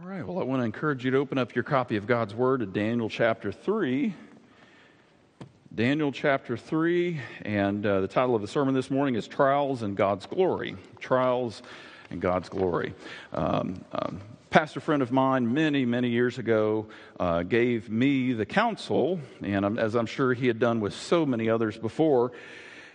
All right, well, I want to encourage you to open up your copy of God's Word to Daniel chapter 3. Daniel chapter 3, and uh, the title of the sermon this morning is Trials and God's Glory. Trials and God's Glory. Um, um, pastor friend of mine many, many years ago uh, gave me the counsel, and as I'm sure he had done with so many others before,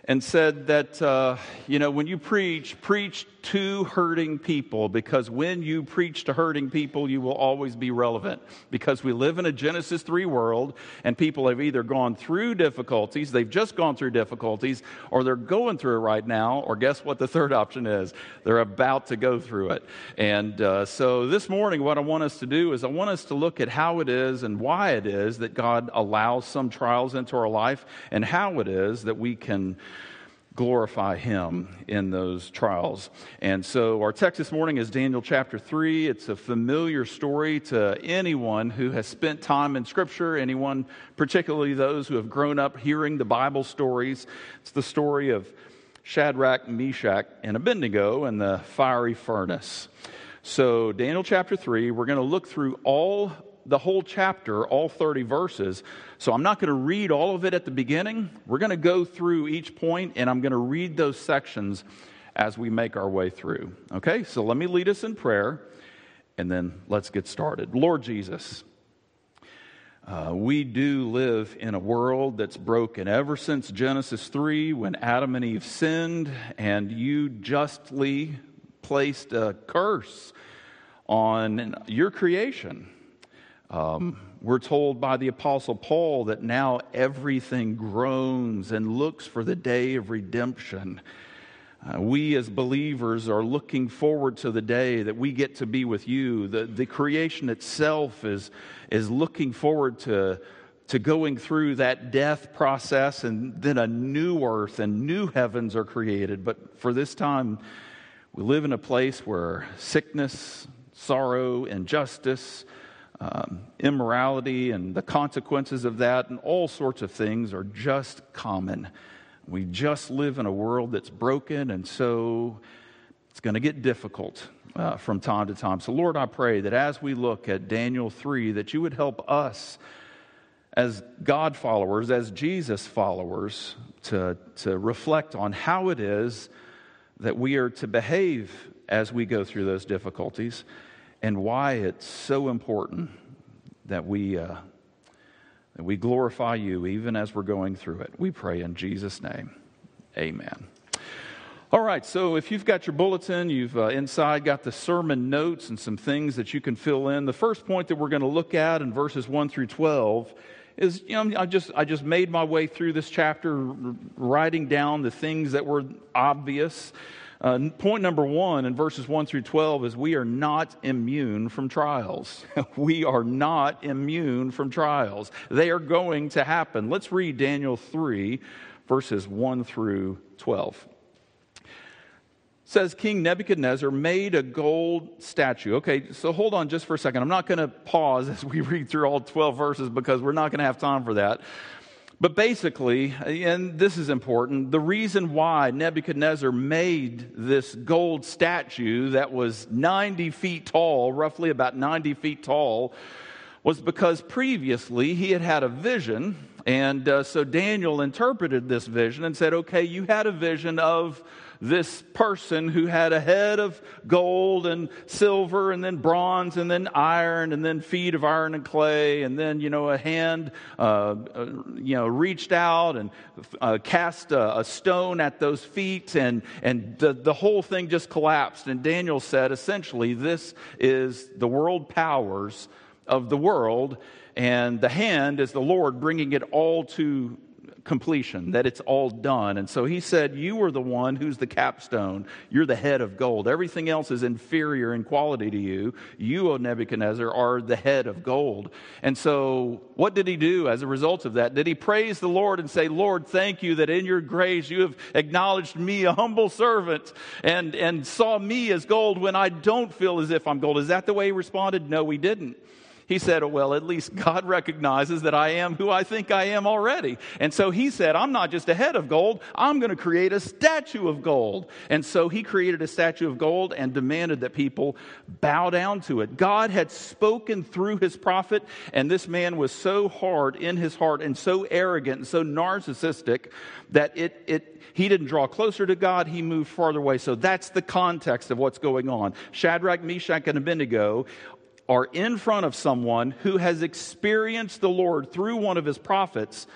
and said that, uh, you know, when you preach, preach to hurting people because when you preach to hurting people, you will always be relevant. Because we live in a Genesis 3 world and people have either gone through difficulties, they've just gone through difficulties, or they're going through it right now, or guess what the third option is? They're about to go through it. And uh, so this morning, what I want us to do is I want us to look at how it is and why it is that God allows some trials into our life and how it is that we can glorify him in those trials. And so our text this morning is Daniel chapter 3. It's a familiar story to anyone who has spent time in scripture, anyone, particularly those who have grown up hearing the Bible stories. It's the story of Shadrach, Meshach, and Abednego in the fiery furnace. So, Daniel chapter 3, we're going to look through all the whole chapter, all 30 verses. So I'm not going to read all of it at the beginning. We're going to go through each point, and I'm going to read those sections as we make our way through. Okay, so let me lead us in prayer, and then let's get started. Lord Jesus, uh, we do live in a world that's broken ever since Genesis 3 when Adam and Eve sinned, and you justly placed a curse on your creation. Um, we're told by the Apostle Paul that now everything groans and looks for the day of redemption. Uh, we as believers are looking forward to the day that we get to be with you. The, the creation itself is, is looking forward to, to going through that death process, and then a new earth and new heavens are created. But for this time, we live in a place where sickness, sorrow, injustice, um, immorality and the consequences of that, and all sorts of things are just common. We just live in a world that's broken, and so it's going to get difficult uh, from time to time. So, Lord, I pray that as we look at Daniel 3, that you would help us as God followers, as Jesus followers, to, to reflect on how it is that we are to behave as we go through those difficulties and why it's so important that we, uh, that we glorify you even as we're going through it. We pray in Jesus' name. Amen. All right, so if you've got your bulletin, you've uh, inside got the sermon notes and some things that you can fill in. The first point that we're going to look at in verses 1 through 12 is you know I just I just made my way through this chapter writing down the things that were obvious uh, point number one in verses 1 through 12 is we are not immune from trials. we are not immune from trials. They are going to happen. Let's read Daniel 3, verses 1 through 12 says King Nebuchadnezzar made a gold statue. Okay, so hold on just for a second. I'm not going to pause as we read through all 12 verses because we're not going to have time for that. But basically, and this is important, the reason why Nebuchadnezzar made this gold statue that was 90 feet tall, roughly about 90 feet tall, was because previously he had had a vision. And uh, so Daniel interpreted this vision and said, okay, you had a vision of this person who had a head of gold and silver and then bronze and then iron and then feet of iron and clay and then, you know, a hand, uh, uh, you know, reached out and uh, cast a, a, stone at those feet and, and the, the whole thing just collapsed. And Daniel said, essentially, this is the world powers of the world and the hand is the Lord bringing it all to completion, that it's all done. And so he said, You are the one who's the capstone. You're the head of gold. Everything else is inferior in quality to you. You, O Nebuchadnezzar, are the head of gold. And so what did he do as a result of that? Did he praise the Lord and say, Lord, thank you that in your grace you have acknowledged me, a humble servant, and, and saw me as gold when I don't feel as if I'm gold? Is that the way he responded? No, he didn't. He said, Well, at least God recognizes that I am who I think I am already. And so he said, I'm not just a head of gold, I'm going to create a statue of gold. And so he created a statue of gold and demanded that people bow down to it. God had spoken through his prophet, and this man was so hard in his heart and so arrogant and so narcissistic that it, it, he didn't draw closer to God, he moved farther away. So that's the context of what's going on. Shadrach, Meshach, and Abednego are in front of someone who has experienced the Lord through one of his prophets,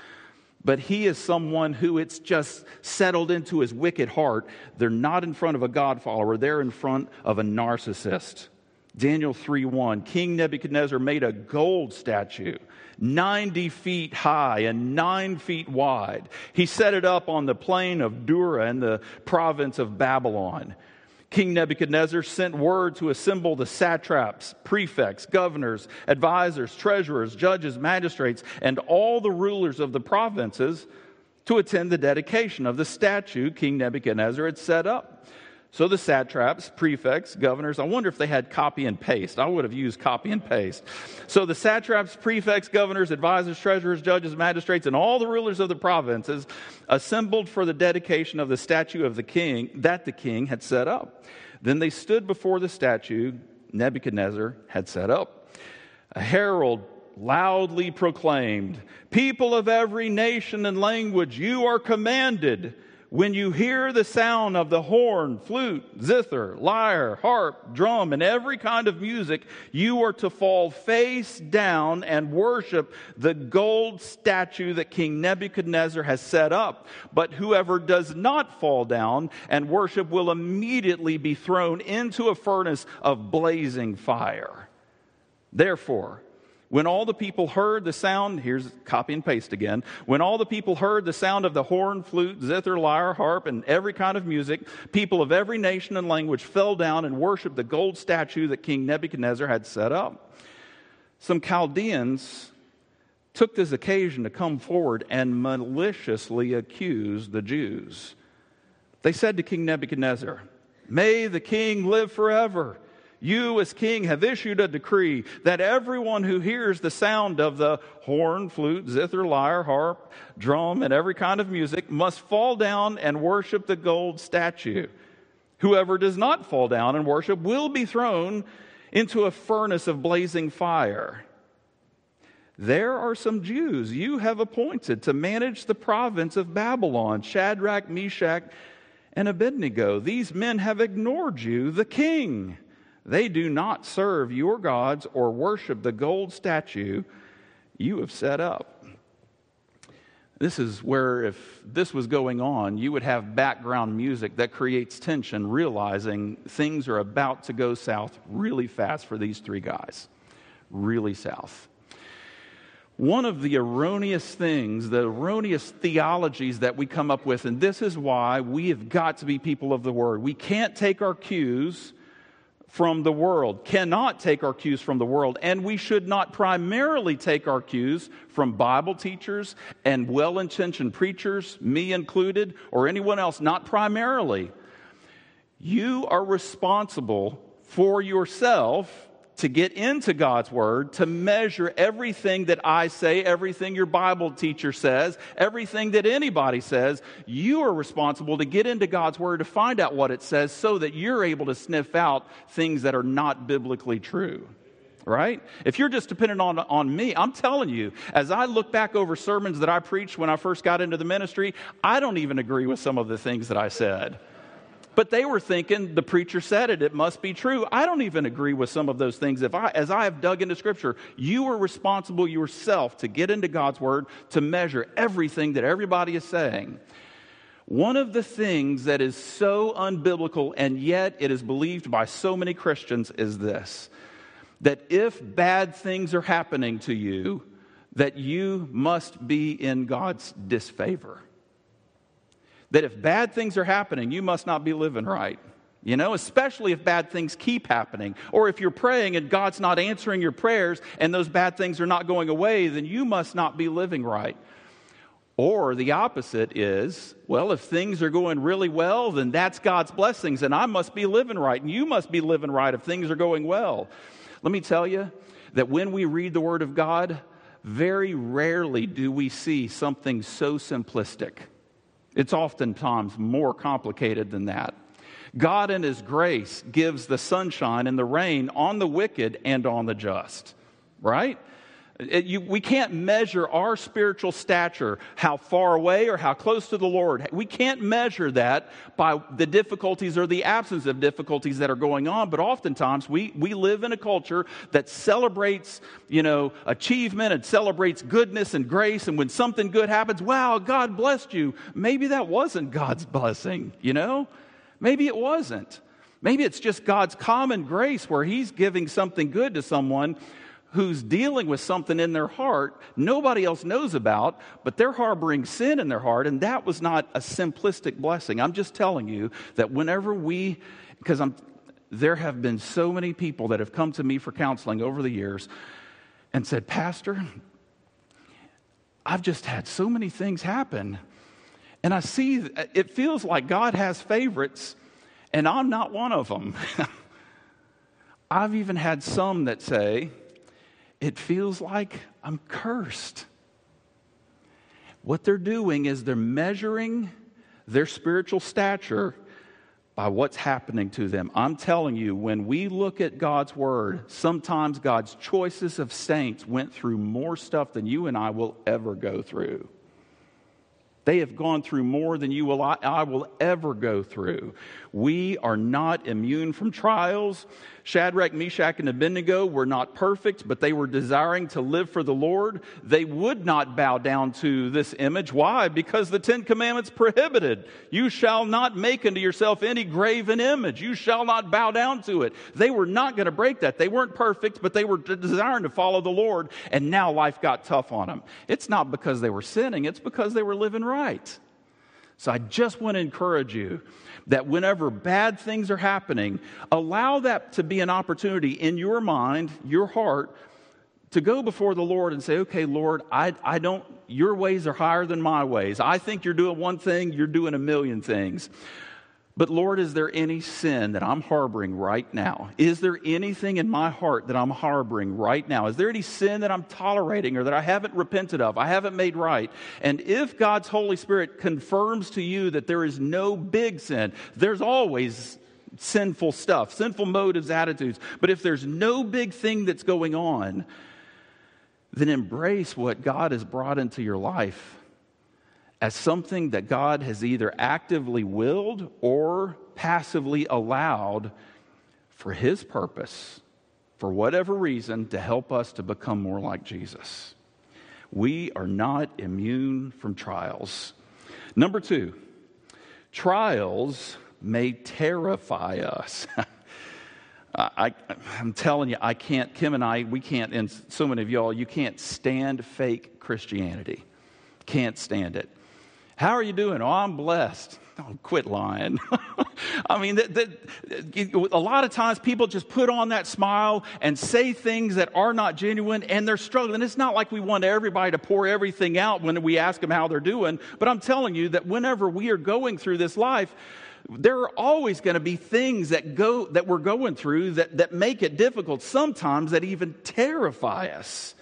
but he is someone who it's just settled into his wicked heart. They're not in front of a God follower, they're in front of a narcissist. Daniel 3:1 King Nebuchadnezzar made a gold statue 90 feet high and 9 feet wide. He set it up on the plain of Dura in the province of Babylon. King Nebuchadnezzar sent word to assemble the satraps, prefects, governors, advisors, treasurers, judges, magistrates, and all the rulers of the provinces to attend the dedication of the statue King Nebuchadnezzar had set up. So the satraps, prefects, governors, I wonder if they had copy and paste. I would have used copy and paste. So the satraps, prefects, governors, advisors, treasurers, judges, magistrates, and all the rulers of the provinces assembled for the dedication of the statue of the king that the king had set up. Then they stood before the statue Nebuchadnezzar had set up. A herald loudly proclaimed, People of every nation and language, you are commanded when you hear the sound of the horn, flute, zither, lyre, harp, drum, and every kind of music, you are to fall face down and worship the gold statue that King Nebuchadnezzar has set up. But whoever does not fall down and worship will immediately be thrown into a furnace of blazing fire. Therefore, when all the people heard the sound, here's copy and paste again. When all the people heard the sound of the horn, flute, zither, lyre, harp, and every kind of music, people of every nation and language fell down and worshiped the gold statue that King Nebuchadnezzar had set up. Some Chaldeans took this occasion to come forward and maliciously accuse the Jews. They said to King Nebuchadnezzar, May the king live forever. You, as king, have issued a decree that everyone who hears the sound of the horn, flute, zither, lyre, harp, drum, and every kind of music must fall down and worship the gold statue. Whoever does not fall down and worship will be thrown into a furnace of blazing fire. There are some Jews you have appointed to manage the province of Babylon Shadrach, Meshach, and Abednego. These men have ignored you, the king they do not serve your gods or worship the gold statue you have set up. This is where, if this was going on, you would have background music that creates tension, realizing things are about to go south really fast for these three guys. Really south. One of the erroneous things, the erroneous theologies that we come up with, and this is why we have got to be people of the word. We can't take our cues from the world, cannot take our cues from the world, and we should not primarily take our cues from Bible teachers and well intentioned preachers, me included, or anyone else, not primarily. You are responsible for yourself to get into God's Word, to measure everything that I say, everything your Bible teacher says, everything that anybody says, you are responsible to get into God's Word to find out what it says so that you're able to sniff out things that are not biblically true. Right? If you're just dependent on, on me, I'm telling you, as I look back over sermons that I preached when I first got into the ministry, I don't even agree with some of the things that I said. But they were thinking the preacher said it, it must be true. I don't even agree with some of those things. If I, as I have dug into Scripture, you are responsible yourself to get into God's Word to measure everything that everybody is saying. One of the things that is so unbiblical and yet it is believed by so many Christians is this that if bad things are happening to you, that you must be in God's disfavor that if bad things are happening, you must not be living right. You know, especially if bad things keep happening, or if you're praying and God's not answering your prayers and those bad things are not going away, then you must not be living right. Or the opposite is, well, if things are going really well, then that's God's blessings, and I must be living right, and you must be living right if things are going well. Let me tell you that when we read the Word of God, very rarely do we see something so simplistic. It's oftentimes more complicated than that. God, in His grace, gives the sunshine and the rain on the wicked and on the just, right? It, you, we can't measure our spiritual stature, how far away or how close to the Lord. We can't measure that by the difficulties or the absence of difficulties that are going on. But oftentimes we, we live in a culture that celebrates, you know, achievement and celebrates goodness and grace. And when something good happens, wow, God blessed you. Maybe that wasn't God's blessing, you know? Maybe it wasn't. Maybe it's just God's common grace where He's giving something good to someone who's dealing with something in their heart nobody else knows about, but they're harboring sin in their heart, and that was not a simplistic blessing. I'm just telling you that whenever we, because I'm, there have been so many people that have come to me for counseling over the years and said, Pastor, I've just had so many things happen. And I see, it feels like God has favorites, and I'm not one of them. I've even had some that say, it feels like I'm cursed. What they're doing is they're measuring their spiritual stature by what's happening to them. I'm telling you, when we look at God's word, sometimes God's choices of saints went through more stuff than you and I will ever go through. They have gone through more than you will I will ever go through. We are not immune from trials. Shadrach, Meshach, and Abednego were not perfect, but they were desiring to live for the Lord. They would not bow down to this image. Why? Because the Ten Commandments prohibited. You shall not make unto yourself any graven image. You shall not bow down to it. They were not going to break that. They weren't perfect, but they were desiring to follow the Lord, and now life got tough on them. It's not because they were sinning, it's because they were living right. So I just want to encourage you that whenever bad things are happening, allow that to be an opportunity in your mind, your heart, to go before the Lord and say, okay, Lord, I, I don't, your ways are higher than my ways. I think you're doing one thing, you're doing a million things. But Lord, is there any sin that I'm harboring right now? Is there anything in my heart that I'm harboring right now? Is there any sin that I'm tolerating or that I haven't repented of, I haven't made right? And if God's Holy Spirit confirms to you that there is no big sin, there's always sinful stuff, sinful motives, attitudes. But if there's no big thing that's going on, then embrace what God has brought into your life as something that God has either actively willed or passively allowed for His purpose, for whatever reason, to help us to become more like Jesus. We are not immune from trials. Number two, trials may terrify us. I, am telling you, I can't, Kim and I, we can't, and so many of y'all, you can't stand fake Christianity. Can't stand it. How are you doing? Oh, I'm blessed. Oh, quit lying. I mean, that, that, a lot of times people just put on that smile and say things that are not genuine and they're struggling. It's not like we want everybody to pour everything out when we ask them how they're doing, but I'm telling you that whenever we are going through this life, there are always going to be things that go that we're going through that, that make it difficult, sometimes that even terrify us.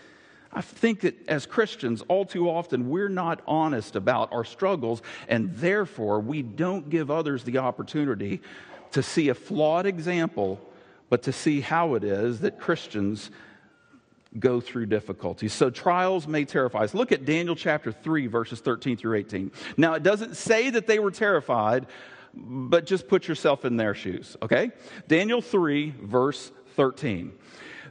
I think that as Christians, all too often, we're not honest about our struggles, and therefore we don't give others the opportunity to see a flawed example, but to see how it is that Christians go through difficulties. So trials may terrify us. Look at Daniel chapter 3, verses 13 through 18. Now, it doesn't say that they were terrified, but just put yourself in their shoes, okay? Daniel 3, verse 13.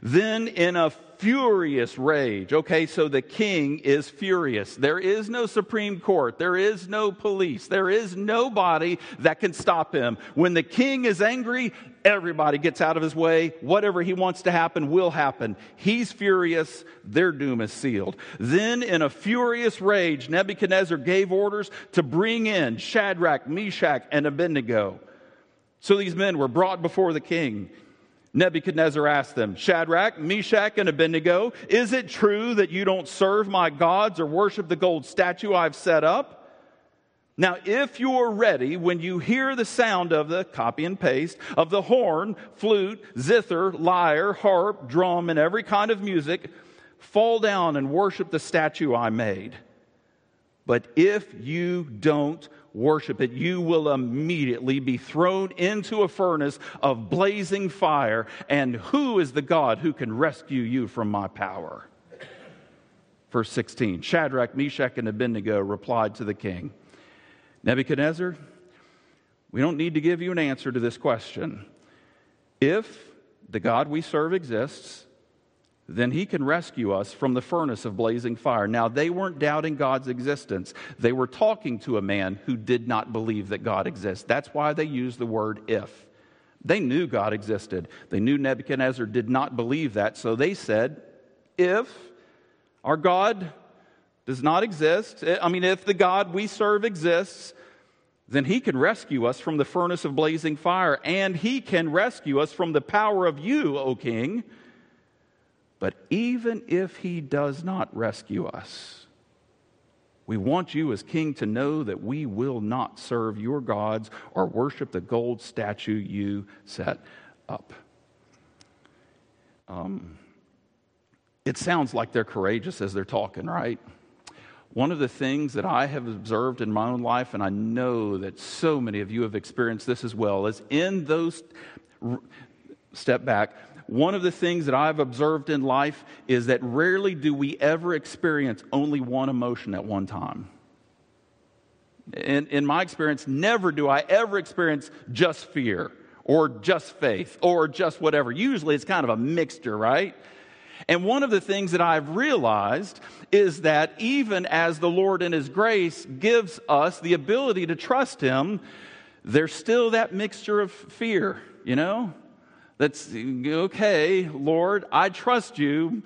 Then in a furious rage. Okay, so the king is furious. There is no Supreme Court. There is no police. There is nobody that can stop him. When the king is angry, everybody gets out of his way. Whatever he wants to happen will happen. He's furious. Their doom is sealed. Then, in a furious rage, Nebuchadnezzar gave orders to bring in Shadrach, Meshach, and Abednego. So these men were brought before the king. Nebuchadnezzar asked them, Shadrach, Meshach, and Abednego, is it true that you don't serve my gods or worship the gold statue I've set up? Now, if you are ready, when you hear the sound of the copy and paste of the horn, flute, zither, lyre, harp, drum, and every kind of music, fall down and worship the statue I made. But if you don't worship it, you will immediately be thrown into a furnace of blazing fire. And who is the God who can rescue you from my power? Verse 16 Shadrach, Meshach, and Abednego replied to the king. Nebuchadnezzar, we don't need to give you an answer to this question. If the God we serve exists, then he can rescue us from the furnace of blazing fire. Now, they weren't doubting God's existence. They were talking to a man who did not believe that God exists. That's why they used the word if. They knew God existed. They knew Nebuchadnezzar did not believe that, so they said, If our God does not exist, eh, I mean, if the God we serve exists, then he can rescue us from the furnace of blazing fire, and he can rescue us from the power of you, O king. But even if he does not rescue us, we want you as king to know that we will not serve your gods or worship the gold statue you set up. Um, it sounds like they're courageous as they're talking, right? One of the things that I have observed in my own life, and I know that so many of you have experienced this as well, is in those, step back, one of the things that I've observed in life is that rarely do we ever experience only one emotion at one time. In, in my experience, never do I ever experience just fear or just faith or just whatever. Usually it's kind of a mixture, right? And one of the things that I've realized is that even as the Lord in His grace gives us the ability to trust Him, there's still that mixture of fear, you know? That's okay, Lord, I trust you,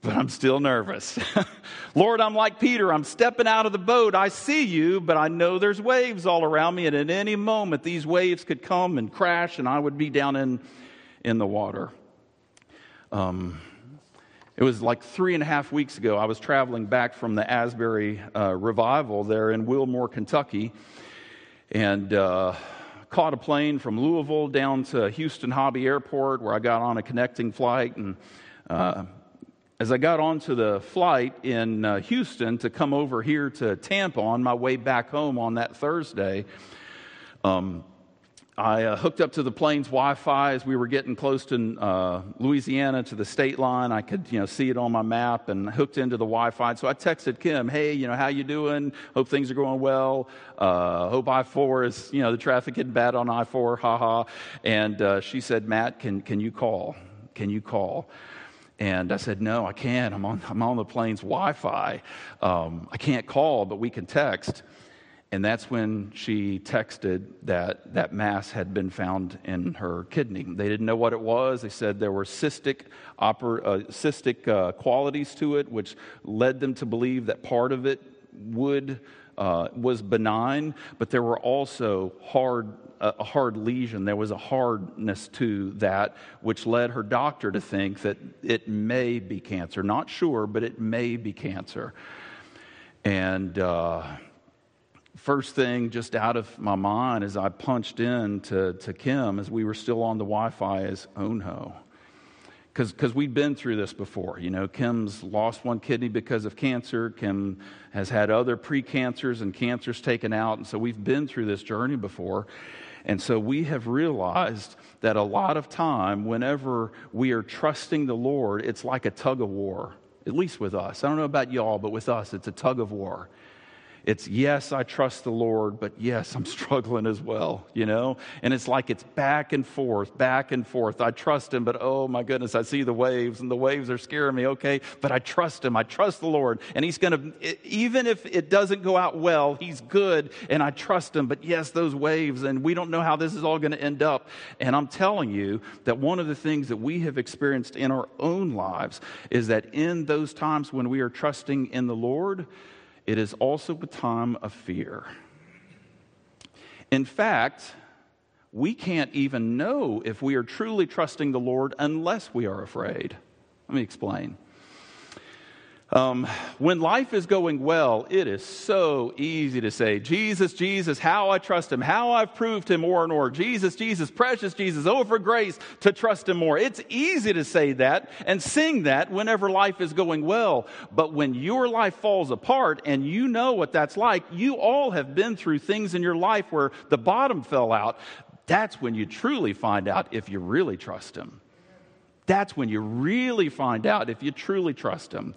but I'm still nervous. Lord, I'm like Peter. I'm stepping out of the boat. I see you, but I know there's waves all around me, and at any moment, these waves could come and crash, and I would be down in, in the water. Um, it was like three and a half weeks ago. I was traveling back from the Asbury uh, revival there in Wilmore, Kentucky, and uh, caught a plane from Louisville down to Houston Hobby Airport, where I got on a connecting flight. And uh, as I got onto the flight in uh, Houston to come over here to Tampa on my way back home on that Thursday, um, I uh, hooked up to the plane's Wi-Fi as we were getting close to uh, Louisiana to the state line. I could, you know, see it on my map and hooked into the Wi-Fi. So I texted Kim, "Hey, you know, how you doing? Hope things are going well. Uh, hope I-4 is, you know, the traffic getting bad on I-4. Haha." And uh, she said, "Matt, can can you call? Can you call?" And I said, "No, I can't. I'm on I'm on the plane's Wi-Fi. Um, I can't call, but we can text." And that's when she texted that that mass had been found in her kidney. They didn't know what it was. They said there were cystic, oper, uh, cystic uh, qualities to it, which led them to believe that part of it would uh, was benign, but there were also hard a hard lesion. There was a hardness to that, which led her doctor to think that it may be cancer. Not sure, but it may be cancer. And uh, first thing just out of my mind as I punched in to, to Kim as we were still on the Wi Fi is oh no. Because we'd been through this before. You know, Kim's lost one kidney because of cancer. Kim has had other precancers and cancers taken out. And so we've been through this journey before. And so we have realized that a lot of time, whenever we are trusting the Lord, it's like a tug of war, at least with us. I don't know about y'all, but with us, it's a tug of war. It's yes, I trust the Lord, but yes, I'm struggling as well, you know? And it's like it's back and forth, back and forth. I trust Him, but oh my goodness, I see the waves and the waves are scaring me, okay? But I trust Him. I trust the Lord. And He's going to, even if it doesn't go out well, He's good and I trust Him. But yes, those waves, and we don't know how this is all going to end up. And I'm telling you that one of the things that we have experienced in our own lives is that in those times when we are trusting in the Lord, it is also a time of fear. In fact, we can't even know if we are truly trusting the Lord unless we are afraid. Let me explain. Um, when life is going well, it is so easy to say, Jesus, Jesus, how I trust him, how I've proved him more and more. Jesus, Jesus, precious Jesus, over grace to trust him more. It's easy to say that and sing that whenever life is going well. But when your life falls apart and you know what that's like, you all have been through things in your life where the bottom fell out. That's when you truly find out if you really trust him. That's when you really find out if you truly trust him.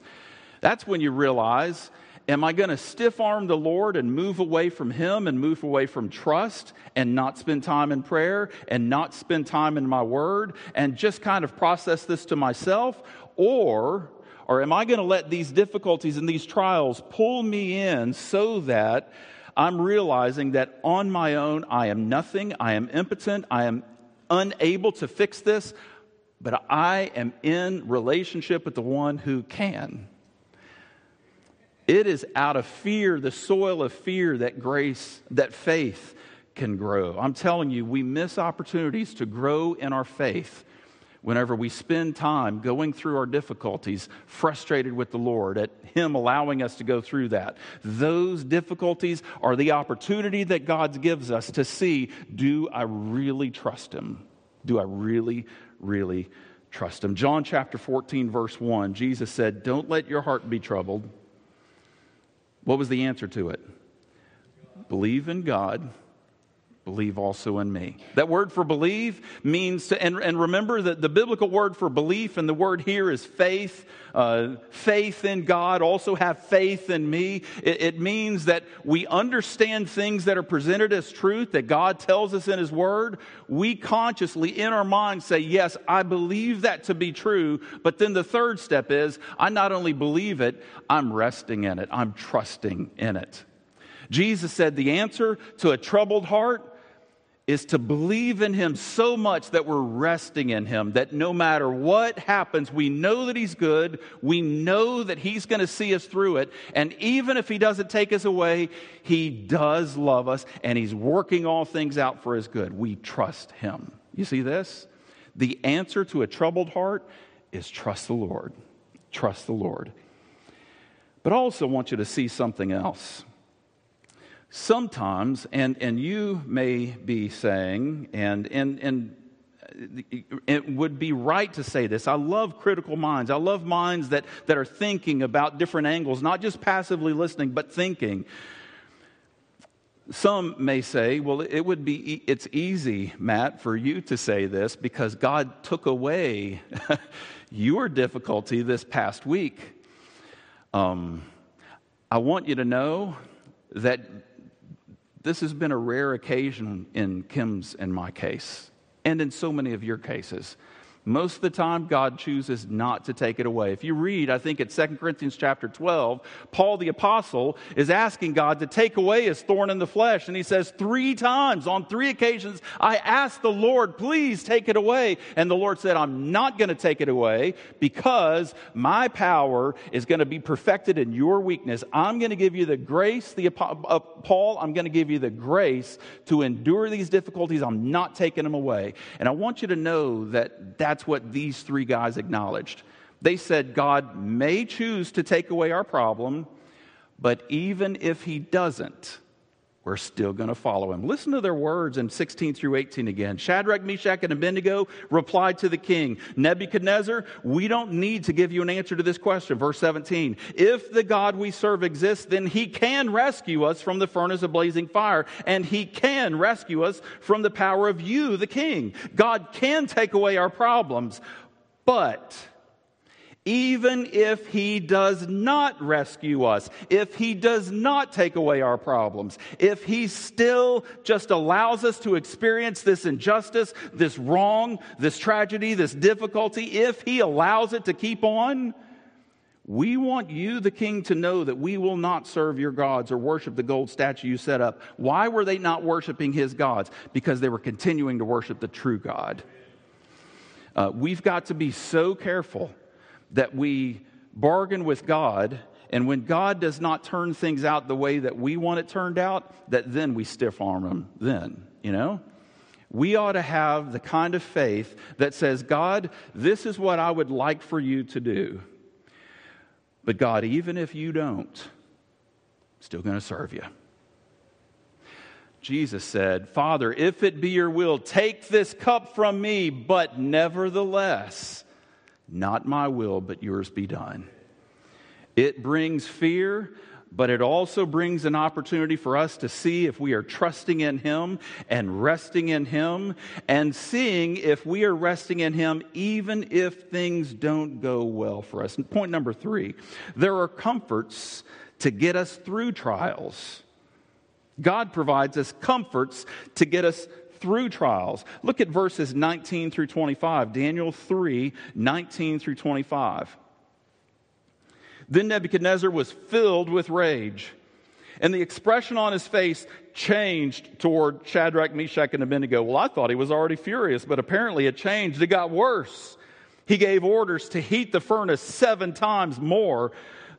That's when you realize Am I going to stiff arm the Lord and move away from Him and move away from trust and not spend time in prayer and not spend time in my word and just kind of process this to myself? Or, or am I going to let these difficulties and these trials pull me in so that I'm realizing that on my own I am nothing, I am impotent, I am unable to fix this, but I am in relationship with the one who can? It is out of fear, the soil of fear, that grace, that faith can grow. I'm telling you, we miss opportunities to grow in our faith whenever we spend time going through our difficulties, frustrated with the Lord, at Him allowing us to go through that. Those difficulties are the opportunity that God gives us to see do I really trust Him? Do I really, really trust Him? John chapter 14, verse 1, Jesus said, Don't let your heart be troubled. What was the answer to it? Believe in God, believe also in me. That word for believe means to, and, and remember that the biblical word for belief and the word here is faith. Uh, faith in God, also have faith in me. It, it means that we understand things that are presented as truth that God tells us in His Word. We consciously, in our minds, say, Yes, I believe that to be true. But then the third step is, I not only believe it, I'm resting in it, I'm trusting in it. Jesus said the answer to a troubled heart is to believe in Him so much that we're resting in Him, that no matter what happens, we know that He's good, we know that He's going to see us through it, and even if He doesn't take us away, He does love us, and He's working all things out for His good. We trust Him. You see this? The answer to a troubled heart is trust the Lord. Trust the Lord. But I also want you to see something else sometimes, and, and you may be saying, and, and, and it would be right to say this. I love critical minds. I love minds that, that are thinking about different angles, not just passively listening, but thinking. Some may say, well, it would be, it's easy, Matt, for you to say this because God took away your difficulty this past week. Um, I want you to know that this has been a rare occasion in Kim's and my case, and in so many of your cases. Most of the time, God chooses not to take it away. If you read, I think it's 2 Corinthians chapter 12, Paul the apostle is asking God to take away his thorn in the flesh. And he says, Three times, on three occasions, I asked the Lord, please take it away. And the Lord said, I'm not going to take it away because my power is going to be perfected in your weakness. I'm going to give you the grace, the uh, Paul, I'm going to give you the grace to endure these difficulties. I'm not taking them away. And I want you to know that that that's what these three guys acknowledged. They said, God may choose to take away our problem, but even if he doesn't, we're still going to follow him. Listen to their words in 16 through 18 again. Shadrach, Meshach, and Abednego replied to the king, Nebuchadnezzar, we don't need to give you an answer to this question. Verse 17. If the God we serve exists, then he can rescue us from the furnace of blazing fire, and he can rescue us from the power of you, the king. God can take away our problems, but even if he does not rescue us, if he does not take away our problems, if he still just allows us to experience this injustice, this wrong, this tragedy, this difficulty, if he allows it to keep on, we want you, the king, to know that we will not serve your gods or worship the gold statue you set up. Why were they not worshiping his gods? Because they were continuing to worship the true God. Uh, we've got to be so careful that we bargain with God, and when God does not turn things out the way that we want it turned out, that then we stiff arm Him, then, you know? we ought to have the kind of faith that says, God, this is what I would like for you to do. But God, even if you don't, I'm still going to serve you. Jesus said, Father, if it be your will, take this cup from me, but nevertheless, not my will, but yours be done. It brings fear, but it also brings an opportunity for us to see if we are trusting in Him and resting in Him and seeing if we are resting in Him even if things don't go well for us. Point number three there are comforts to get us through trials. God provides us comforts to get us through trials. Look at verses 19 through 25, Daniel 3 19 through 25. Then Nebuchadnezzar was filled with rage, and the expression on his face changed toward Shadrach, Meshach, and Abednego. Well, I thought he was already furious, but apparently it changed. It got worse. He gave orders to heat the furnace seven times more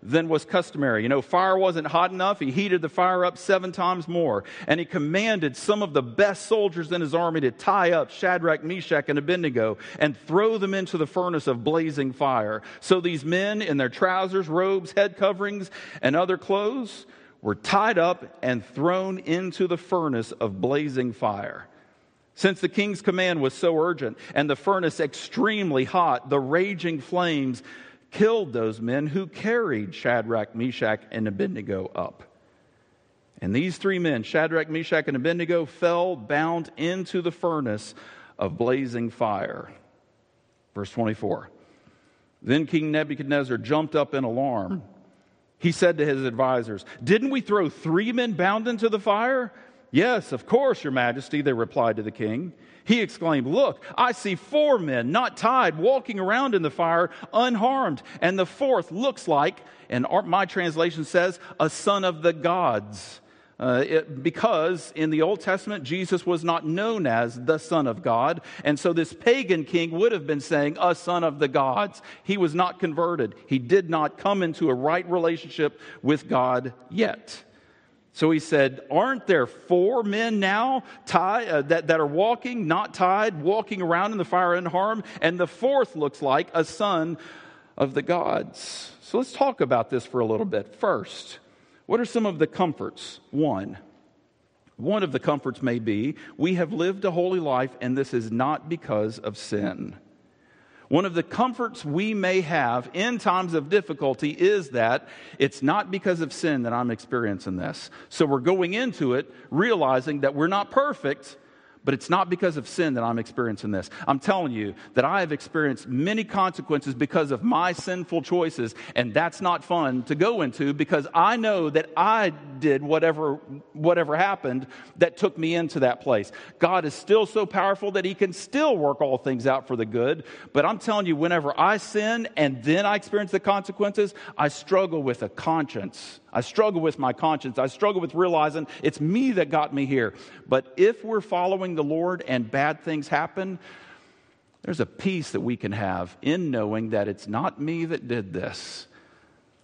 than was customary. You know, fire wasn't hot enough. He heated the fire up seven times more. And he commanded some of the best soldiers in his army to tie up Shadrach, Meshach, and Abednego and throw them into the furnace of blazing fire. So these men, in their trousers, robes, head coverings, and other clothes, were tied up and thrown into the furnace of blazing fire. Since the king's command was so urgent and the furnace extremely hot, the raging flames killed those men who carried Shadrach, Meshach, and Abednego up. And these three men, Shadrach, Meshach, and Abednego, fell bound into the furnace of blazing fire. Verse 24. Then King Nebuchadnezzar jumped up in alarm. He said to his advisors, Didn't we throw three men bound into the fire? Yes, of course, Your Majesty, they replied to the king. He exclaimed, Look, I see four men not tied walking around in the fire unharmed, and the fourth looks like, and my translation says, a son of the gods. Uh, it, because in the Old Testament, Jesus was not known as the Son of God. And so this pagan king would have been saying, a son of the gods. He was not converted. He did not come into a right relationship with God yet. So he said, Aren't there four men now tied, uh, that, that are walking, not tied, walking around in the fire unharmed? And the fourth looks like a son of the gods. So let's talk about this for a little bit. First, what are some of the comforts? One, one of the comforts may be we have lived a holy life, and this is not because of sin. One of the comforts we may have in times of difficulty is that it's not because of sin that I'm experiencing this. So we're going into it realizing that we're not perfect, but it's not because of sin that I'm experiencing this. I'm telling you that I have experienced many consequences because of my sinful choices, and that's not fun to go into because I know that I did whatever, whatever happened that took me into that place. God is still so powerful that He can still work all things out for the good, but I'm telling you, whenever I sin and then I experience the consequences, I struggle with a conscience I struggle with my conscience. I struggle with realizing it's me that got me here. But if we're following the Lord and bad things happen, there's a peace that we can have in knowing that it's not me that did this.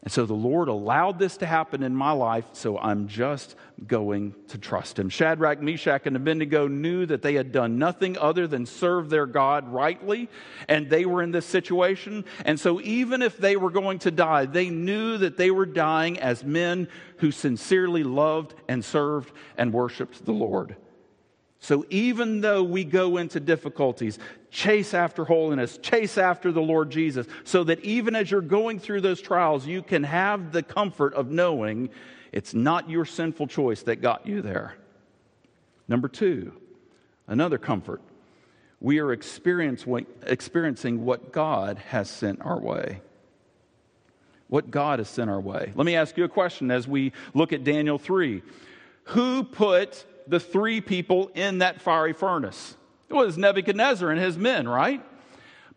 And so the Lord allowed this to happen in my life, so I'm just going to trust Him. Shadrach, Meshach, and Abednego knew that they had done nothing other than serve their God rightly, and they were in this situation. And so even if they were going to die, they knew that they were dying as men who sincerely loved and served and worshiped the Lord. So even though we go into difficulties, chase after holiness, chase after the Lord Jesus, so that even as you're going through those trials, you can have the comfort of knowing it's not your sinful choice that got you there. Number two, another comfort. We are experiencing what God has sent our way. What God has sent our way. Let me ask you a question as we look at Daniel 3. Who put the three people in that fiery furnace. It was Nebuchadnezzar and his men, right?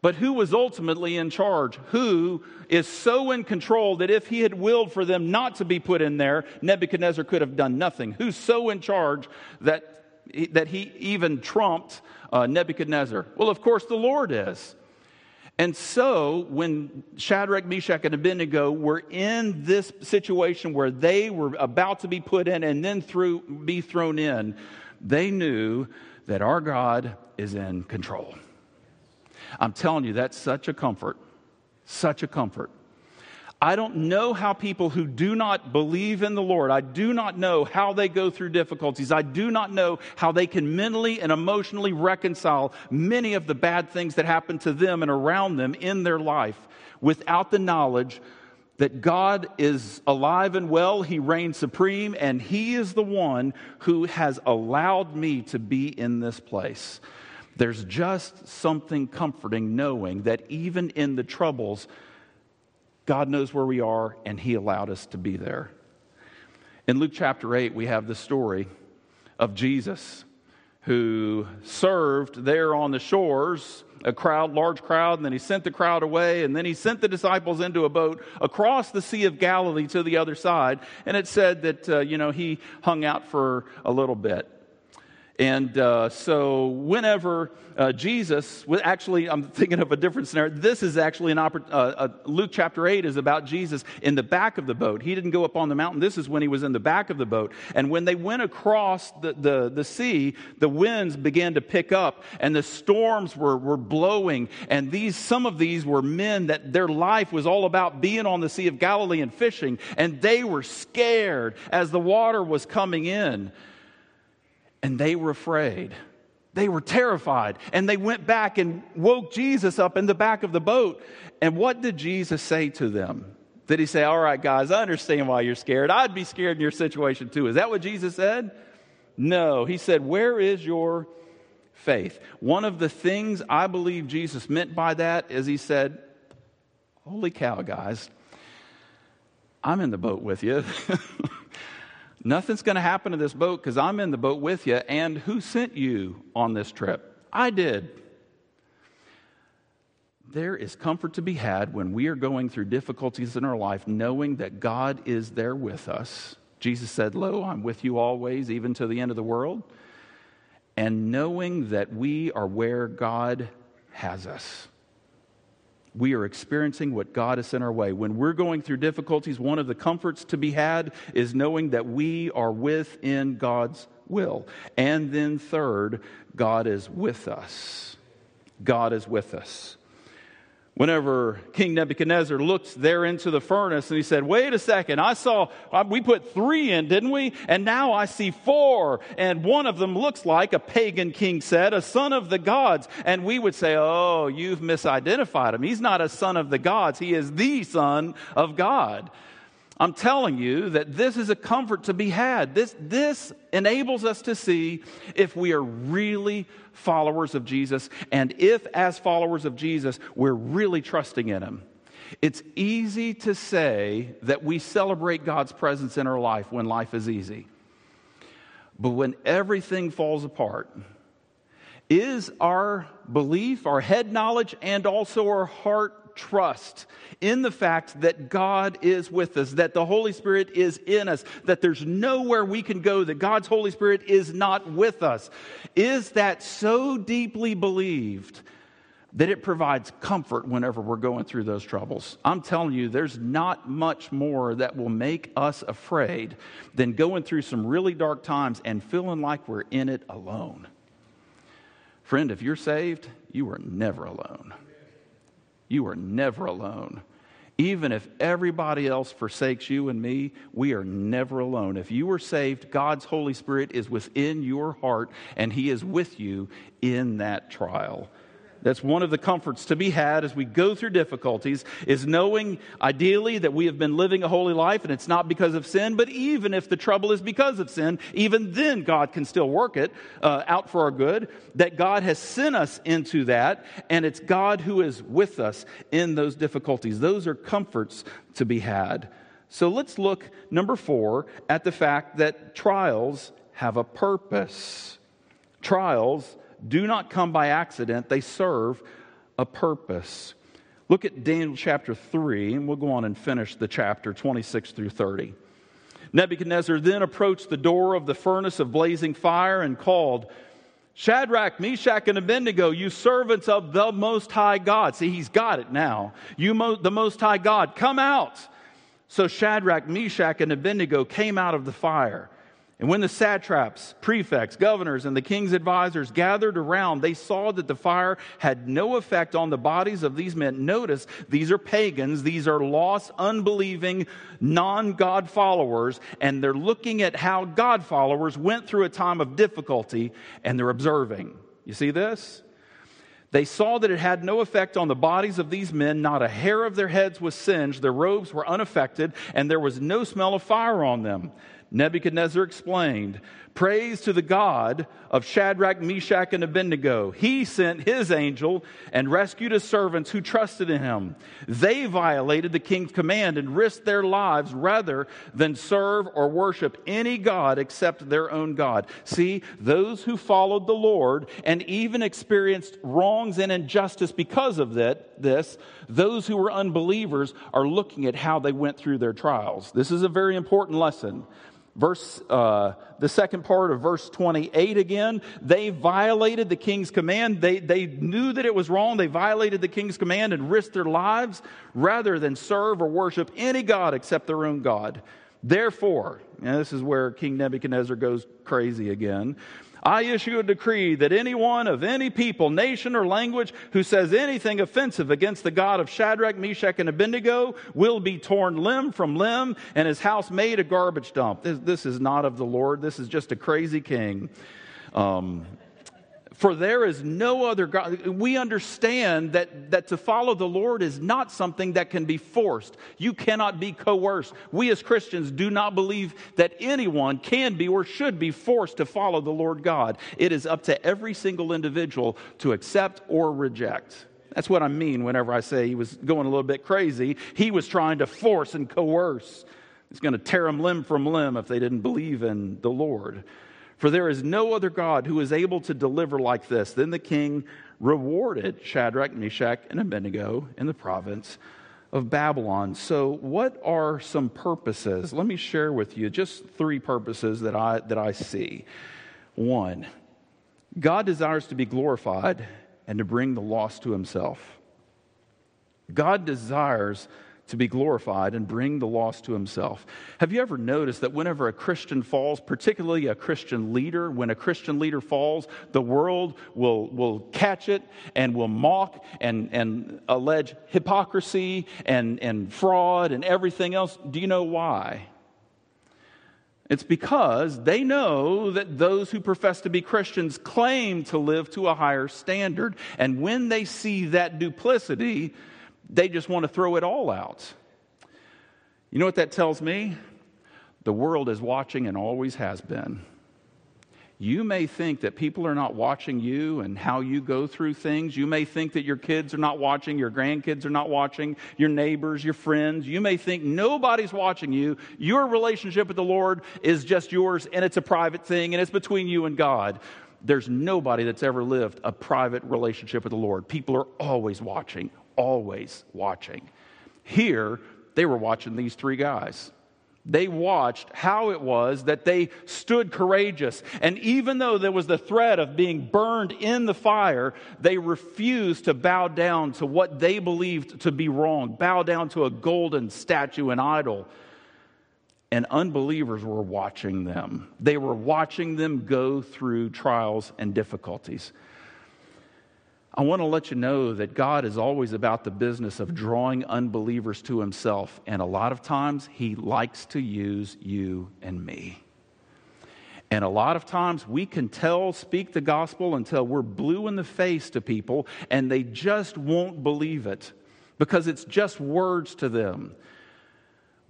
But who was ultimately in charge? Who is so in control that if he had willed for them not to be put in there, Nebuchadnezzar could have done nothing? Who's so in charge that, that he even trumped uh, Nebuchadnezzar? Well, of course, the Lord is. And so, when Shadrach, Meshach, and Abednego were in this situation where they were about to be put in and then through, be thrown in, they knew that our God is in control. I'm telling you, that's such a comfort. Such a comfort. I don't know how people who do not believe in the Lord, I do not know how they go through difficulties. I do not know how they can mentally and emotionally reconcile many of the bad things that happen to them and around them in their life without the knowledge that God is alive and well, He reigns supreme, and He is the one who has allowed me to be in this place. There's just something comforting knowing that even in the troubles, God knows where we are, and He allowed us to be there. In Luke chapter 8, we have the story of Jesus who served there on the shores a crowd, large crowd, and then he sent the crowd away, and then he sent the disciples into a boat across the Sea of Galilee to the other side. And it said that, uh, you know, he hung out for a little bit. And uh, so, whenever uh, Jesus, actually, I'm thinking of a different scenario. This is actually an oppor- uh, uh, Luke chapter 8 is about Jesus in the back of the boat. He didn't go up on the mountain. This is when he was in the back of the boat. And when they went across the, the, the sea, the winds began to pick up and the storms were, were blowing. And these, some of these were men that their life was all about being on the Sea of Galilee and fishing. And they were scared as the water was coming in and they were afraid. They were terrified. And they went back and woke Jesus up in the back of the boat. And what did Jesus say to them? Did he say, All right, guys, I understand why you're scared. I'd be scared in your situation too. Is that what Jesus said? No. He said, Where is your faith? One of the things I believe Jesus meant by that is he said, Holy cow, guys, I'm in the boat with you. Nothing's going to happen to this boat because I'm in the boat with you. And who sent you on this trip? I did. There is comfort to be had when we are going through difficulties in our life, knowing that God is there with us. Jesus said, Lo, I'm with you always, even to the end of the world. And knowing that we are where God has us we are experiencing what God has sent our way. When we're going through difficulties, one of the comforts to be had is knowing that we are within God's will. And then, third, God is with us. God is with us whenever King Nebuchadnezzar looked there into the furnace and he said, Wait a second, I saw, we put three in, didn't we? And now I see four. And one of them looks like, a pagan king said, a son of the gods. And we would say, Oh, you've misidentified him. He's not a son of the gods, he is the son of God. I'm telling you that this is a comfort to be had. This, this enables us to see if we are really followers of Jesus and if, as followers of Jesus, we're really trusting in Him. It's easy to say that we celebrate God's presence in our life when life is easy. But when everything falls apart, is our belief, our head knowledge, and also our heart trust in the fact that God is with us, that the Holy Spirit is in us, that there's nowhere we can go, that God's Holy Spirit is not with us. Is that so deeply believed that it provides comfort whenever we're going through those troubles? I'm telling you, there's not much more that will make us afraid than going through some really dark times and feeling like we're in it alone. Friend, if you're saved, you are never alone. You are never alone. Even if everybody else forsakes you and me, we are never alone. If you are saved, God's Holy Spirit is within your heart and He is with you in that trial. That's one of the comforts to be had as we go through difficulties is knowing ideally that we have been living a holy life and it's not because of sin, but even if the trouble is because of sin, even then God can still work it uh, out for our good, that God has sent us into that and it's God who is with us in those difficulties. Those are comforts to be had. So let's look, number four, at the fact that trials have a purpose. Trials do not come by accident, they serve a purpose. Look at Daniel chapter 3, and we'll go on and finish the chapter 26 through 30. Nebuchadnezzar then approached the door of the furnace of blazing fire and called, Shadrach, Meshach, and Abednego, you servants of the Most High God. See, he's got it now. You, mo- the Most High God, come out. So Shadrach, Meshach, and Abednego came out of the fire. And when the satraps, prefects, governors, and the king's advisors gathered around, they saw that the fire had no effect on the bodies of these men. Notice, these are pagans, these are lost, unbelieving, non God followers, and they're looking at how God followers went through a time of difficulty and they're observing. You see this? They saw that it had no effect on the bodies of these men. Not a hair of their heads was singed. Their robes were unaffected, and there was no smell of fire on them. Nebuchadnezzar explained, Praise to the God of Shadrach, Meshach, and Abednego. He sent his angel and rescued his servants who trusted in him. They violated the king's command and risked their lives rather than serve or worship any God except their own God. See, those who followed the Lord and even experienced wrongs and injustice because of that, this, those who were unbelievers are looking at how they went through their trials. This is a very important lesson verse uh, the second part of verse 28 again. They violated the king's command. They, they knew that it was wrong. They violated the king's command and risked their lives rather than serve or worship any god except their own god. Therefore and this is where king nebuchadnezzar goes crazy again I issue a decree that anyone of any people, nation, or language who says anything offensive against the God of Shadrach, Meshach, and Abednego will be torn limb from limb and his house made a garbage dump. This, this is not of the Lord. This is just a crazy king. Um, for there is no other God. We understand that, that to follow the Lord is not something that can be forced. You cannot be coerced. We as Christians do not believe that anyone can be or should be forced to follow the Lord God. It is up to every single individual to accept or reject. That's what I mean whenever I say he was going a little bit crazy. He was trying to force and coerce. He's going to tear them limb from limb if they didn't believe in the Lord. For there is no other God who is able to deliver like this. Then the king rewarded Shadrach, Meshach, and Abednego in the province of Babylon. So, what are some purposes? Let me share with you just three purposes that I, that I see. One, God desires to be glorified and to bring the lost to himself. God desires to be glorified and bring the lost to himself. Have you ever noticed that whenever a Christian falls, particularly a Christian leader, when a Christian leader falls, the world will, will catch it and will mock and, and allege hypocrisy and, and fraud and everything else? Do you know why? It's because they know that those who profess to be Christians claim to live to a higher standard. And when they see that duplicity, they just want to throw it all out. You know what that tells me? The world is watching and always has been. You may think that people are not watching you and how you go through things. You may think that your kids are not watching, your grandkids are not watching, your neighbors, your friends. You may think nobody's watching you. Your relationship with the Lord is just yours and it's a private thing and it's between you and God. There's nobody that's ever lived a private relationship with the Lord. People are always watching, always watching. Here, they were watching these three guys. They watched how it was that they stood courageous. And even though there was the threat of being burned in the fire, they refused to bow down to what they believed to be wrong, bow down to a golden statue and idol. And unbelievers were watching them. They were watching them go through trials and difficulties. I want to let you know that God is always about the business of drawing unbelievers to himself. And a lot of times, he likes to use you and me. And a lot of times, we can tell, speak the gospel until we're blue in the face to people, and they just won't believe it because it's just words to them.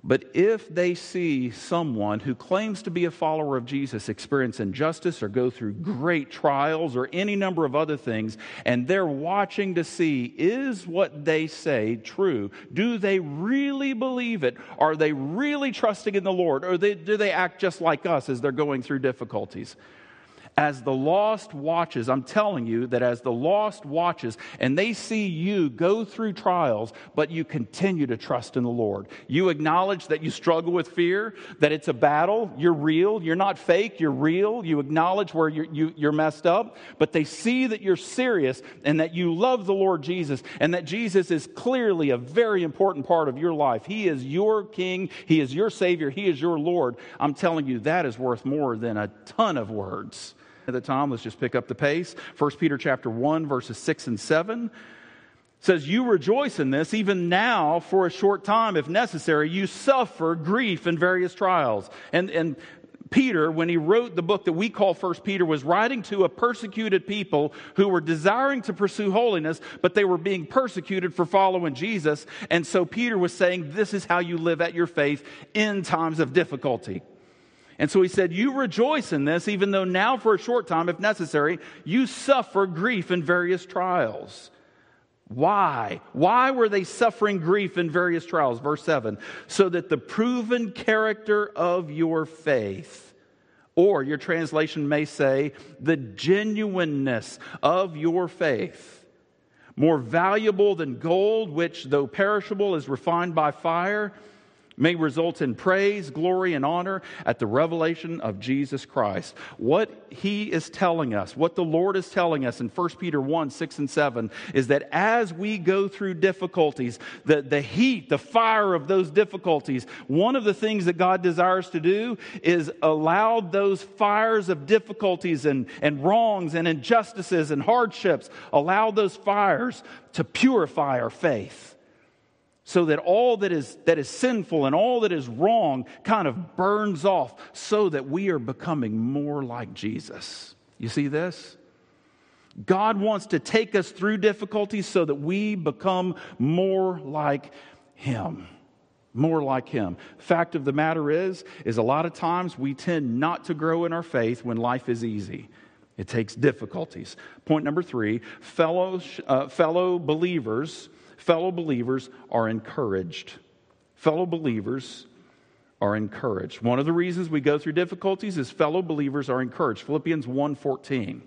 But if they see someone who claims to be a follower of Jesus experience injustice or go through great trials or any number of other things, and they're watching to see is what they say true? Do they really believe it? Are they really trusting in the Lord? Or do they act just like us as they're going through difficulties? As the lost watches, I'm telling you that as the lost watches and they see you go through trials, but you continue to trust in the Lord, you acknowledge that you struggle with fear, that it's a battle, you're real, you're not fake, you're real, you acknowledge where you're, you, you're messed up, but they see that you're serious and that you love the Lord Jesus and that Jesus is clearly a very important part of your life. He is your King, He is your Savior, He is your Lord. I'm telling you, that is worth more than a ton of words at the time. Let's just pick up the pace. 1 Peter chapter 1, verses 6 and 7 says, You rejoice in this, even now, for a short time, if necessary, you suffer grief in various trials. And, and Peter, when he wrote the book that we call First Peter, was writing to a persecuted people who were desiring to pursue holiness, but they were being persecuted for following Jesus. And so Peter was saying, This is how you live at your faith in times of difficulty. And so he said, You rejoice in this, even though now for a short time, if necessary, you suffer grief in various trials. Why? Why were they suffering grief in various trials? Verse 7 so that the proven character of your faith, or your translation may say, the genuineness of your faith, more valuable than gold, which, though perishable, is refined by fire may result in praise, glory, and honor at the revelation of Jesus Christ. What he is telling us, what the Lord is telling us in 1 Peter 1 6 and 7 is that as we go through difficulties, the, the heat, the fire of those difficulties, one of the things that God desires to do is allow those fires of difficulties and, and wrongs and injustices and hardships, allow those fires to purify our faith so that all that is, that is sinful and all that is wrong kind of burns off so that we are becoming more like Jesus. You see this? God wants to take us through difficulties so that we become more like Him. More like Him. Fact of the matter is, is a lot of times we tend not to grow in our faith when life is easy. It takes difficulties. Point number three fellow, uh, fellow believers fellow believers are encouraged. Fellow believers are encouraged. One of the reasons we go through difficulties is fellow believers are encouraged. Philippians 1:14.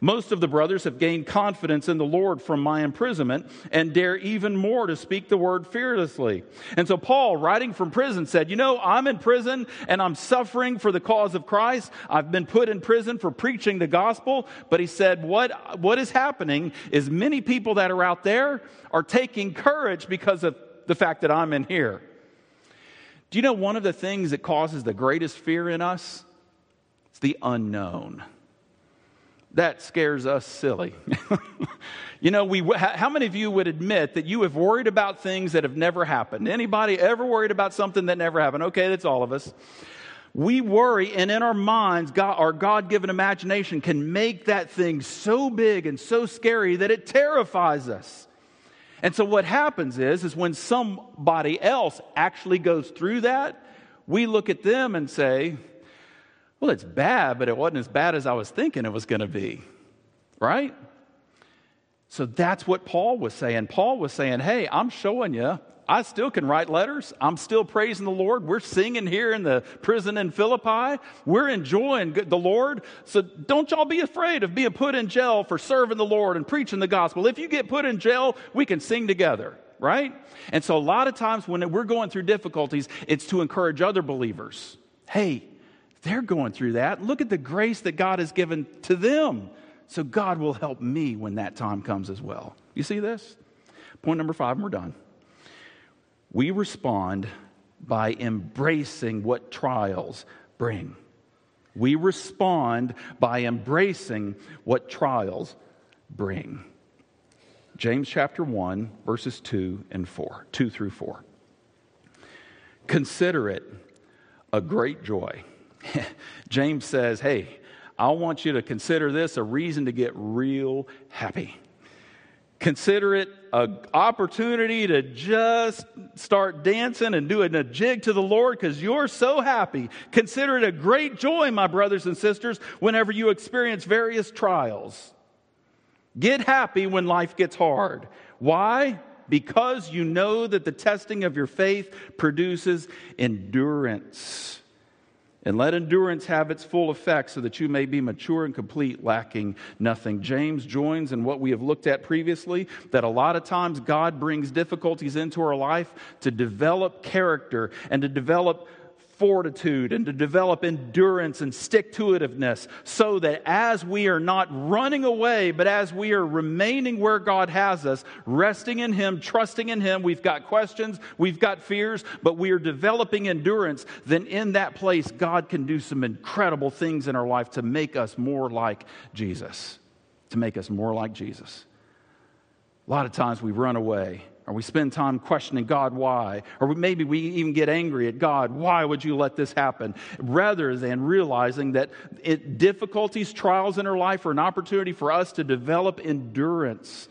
Most of the brothers have gained confidence in the Lord from my imprisonment and dare even more to speak the word fearlessly. And so Paul, writing from prison, said, You know, I'm in prison and I'm suffering for the cause of Christ. I've been put in prison for preaching the gospel. But he said, What, what is happening is many people that are out there are taking courage because of the fact that I'm in here. Do you know one of the things that causes the greatest fear in us? It's the unknown that scares us silly. you know, we, how many of you would admit that you have worried about things that have never happened? Anybody ever worried about something that never happened? Okay, that's all of us. We worry, and in our minds, God, our God given imagination can make that thing so big and so scary that it terrifies us. And so, what happens is, is when somebody else actually goes through that, we look at them and say, well, it's bad, but it wasn't as bad as I was thinking it was going to be. Right? So that's what Paul was saying. Paul was saying, hey, I'm showing you I still can write letters. I'm still praising the Lord. We're singing here in the prison in Philippi. We're enjoying the Lord. So don't y'all be afraid of being put in jail for serving the Lord and preaching the gospel. If you get put in jail, we can sing together, right? And so a lot of times when we're going through difficulties, it's to encourage other believers. Hey, they're going through that. Look at the grace that God has given to them. So God will help me when that time comes as well. You see this? Point number five, and we're done. We respond by embracing what trials bring. We respond by embracing what trials bring. James chapter 1, verses 2 and 4, 2 through 4. Consider it a great joy James says, Hey, I want you to consider this a reason to get real happy. Consider it an opportunity to just start dancing and doing a jig to the Lord because you're so happy. Consider it a great joy, my brothers and sisters, whenever you experience various trials. Get happy when life gets hard. Why? Because you know that the testing of your faith produces endurance And let endurance have its full effect so that you may be mature and complete, lacking nothing. James joins in what we have looked at previously that a lot of times God brings difficulties into our life to develop character and to develop fortitude and to develop endurance and stick to itiveness so that as we are not running away, but as we are remaining where God has us, resting in Him, trusting in Him, we've got questions, we've got fears, but we are developing endurance, then in that place, God can do some incredible things in our life to make us more like Jesus. To make us more like Jesus. A lot of times we run away or we spend time questioning God why, or maybe we even get angry at God, why would you let this happen? Rather than realizing that it, difficulties, trials in our life are an opportunity for us to develop endurance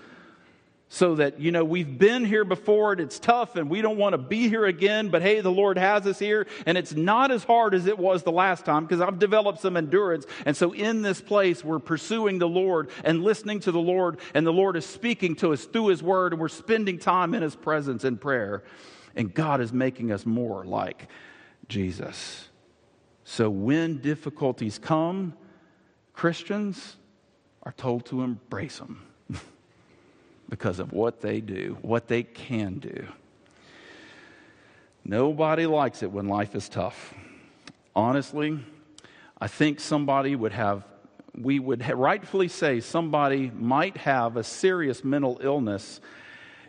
so that, you know, we've been here before and it's tough and we don't want to be here again, but hey, the Lord has us here and it's not as hard as it was the last time because I've developed some endurance. And so in this place, we're pursuing the Lord and listening to the Lord, and the Lord is speaking to us through His Word, and we're spending time in His presence in prayer. And God is making us more like Jesus. So when difficulties come, Christians are told to embrace them because of what they do, what they can do. Nobody likes it when life is tough. Honestly, I think somebody would have, we would rightfully say somebody might have a serious mental illness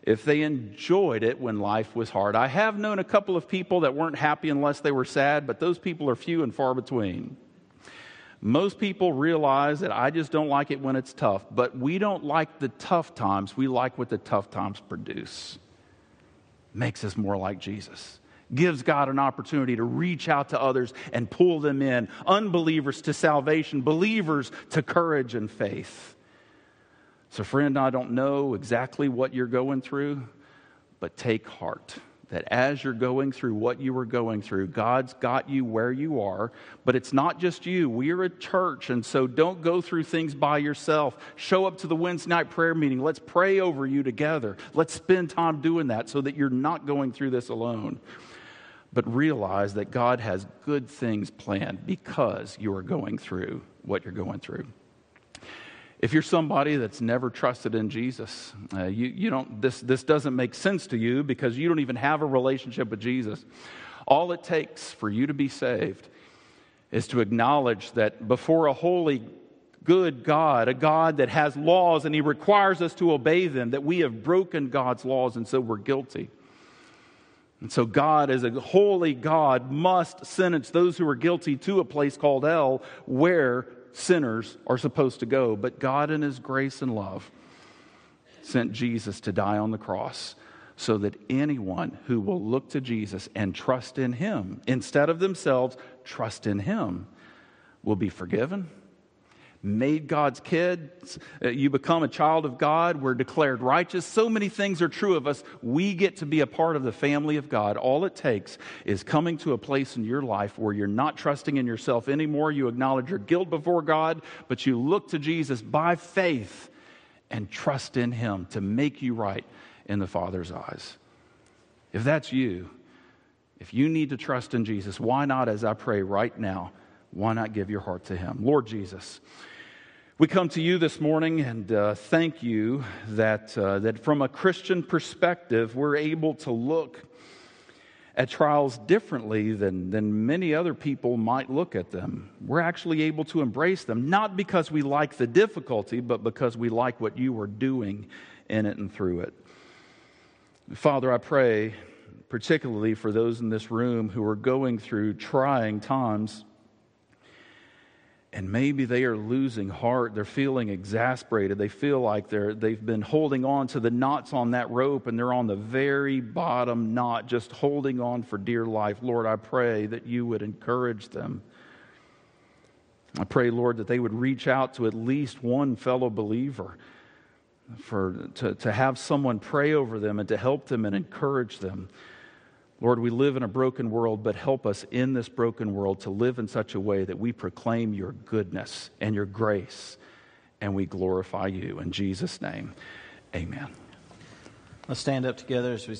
if they enjoyed it when life was hard. I have known a couple of people that weren't happy unless they were sad, but those people are few and far between. Most people realize that I just don't like it when it's tough, but we don't like the tough times. We like what the tough times produce. Makes us more like Jesus. Gives God an opportunity to reach out to others and pull them in. Unbelievers to salvation, believers to courage and faith. So, friend, I don't know exactly what you're going through, but take heart that as you're going through what you were going through, God's got you where you are, but it's not just you. We're a church, and so don't go through things by yourself. Show up to the Wednesday night prayer meeting. Let's pray over you together. Let's spend time doing that so that you're not going through this alone. But realize that God has good things planned because you are going through what you're going through. If you're somebody that's never trusted in Jesus, uh, you, you don't, this, this doesn't make sense to you because you don't even have a relationship with Jesus. All it takes for you to be saved is to acknowledge that before a holy, good God, a God that has laws and He requires us to obey them, that we have broken God's laws and so we're guilty. And so, God, as a holy God, must sentence those who are guilty to a place called hell where sinners are supposed to go. But God, in His grace and love, sent Jesus to die on the cross so that anyone who will look to Jesus and trust in Him, instead of themselves, trust in Him, will be forgiven made God's kids. Uh, you become a child of God. We're declared righteous. So many things are true of us. We get to be a part of the family of God. All it takes is coming to a place in your life where you're not trusting in yourself anymore. You acknowledge your guilt before God, but you look to Jesus by faith and trust in Him to make you right in the Father's eyes. If that's you, if you need to trust in Jesus, why not, as I pray right now, why not give your heart to Him? Lord Jesus, we come to you this morning and uh, thank you that, uh, that from a Christian perspective, we're able to look at trials differently than, than many other people might look at them. We're actually able to embrace them, not because we like the difficulty, but because we like what you are doing in it and through it. Father, I pray particularly for those in this room who are going through trying times and maybe they are losing heart. They're feeling exasperated. They feel like they're, they've been holding on to the knots on that rope and they're on the very bottom knot, just holding on for dear life. Lord, I pray that you would encourage them. I pray, Lord, that they would reach out to at least one fellow believer for, to, to have someone pray over them and to help them and encourage them. Lord, we live in a broken world, but help us in this broken world to live in such a way that we proclaim your goodness and your grace and we glorify you. In Jesus' name, amen. Let's stand up together as we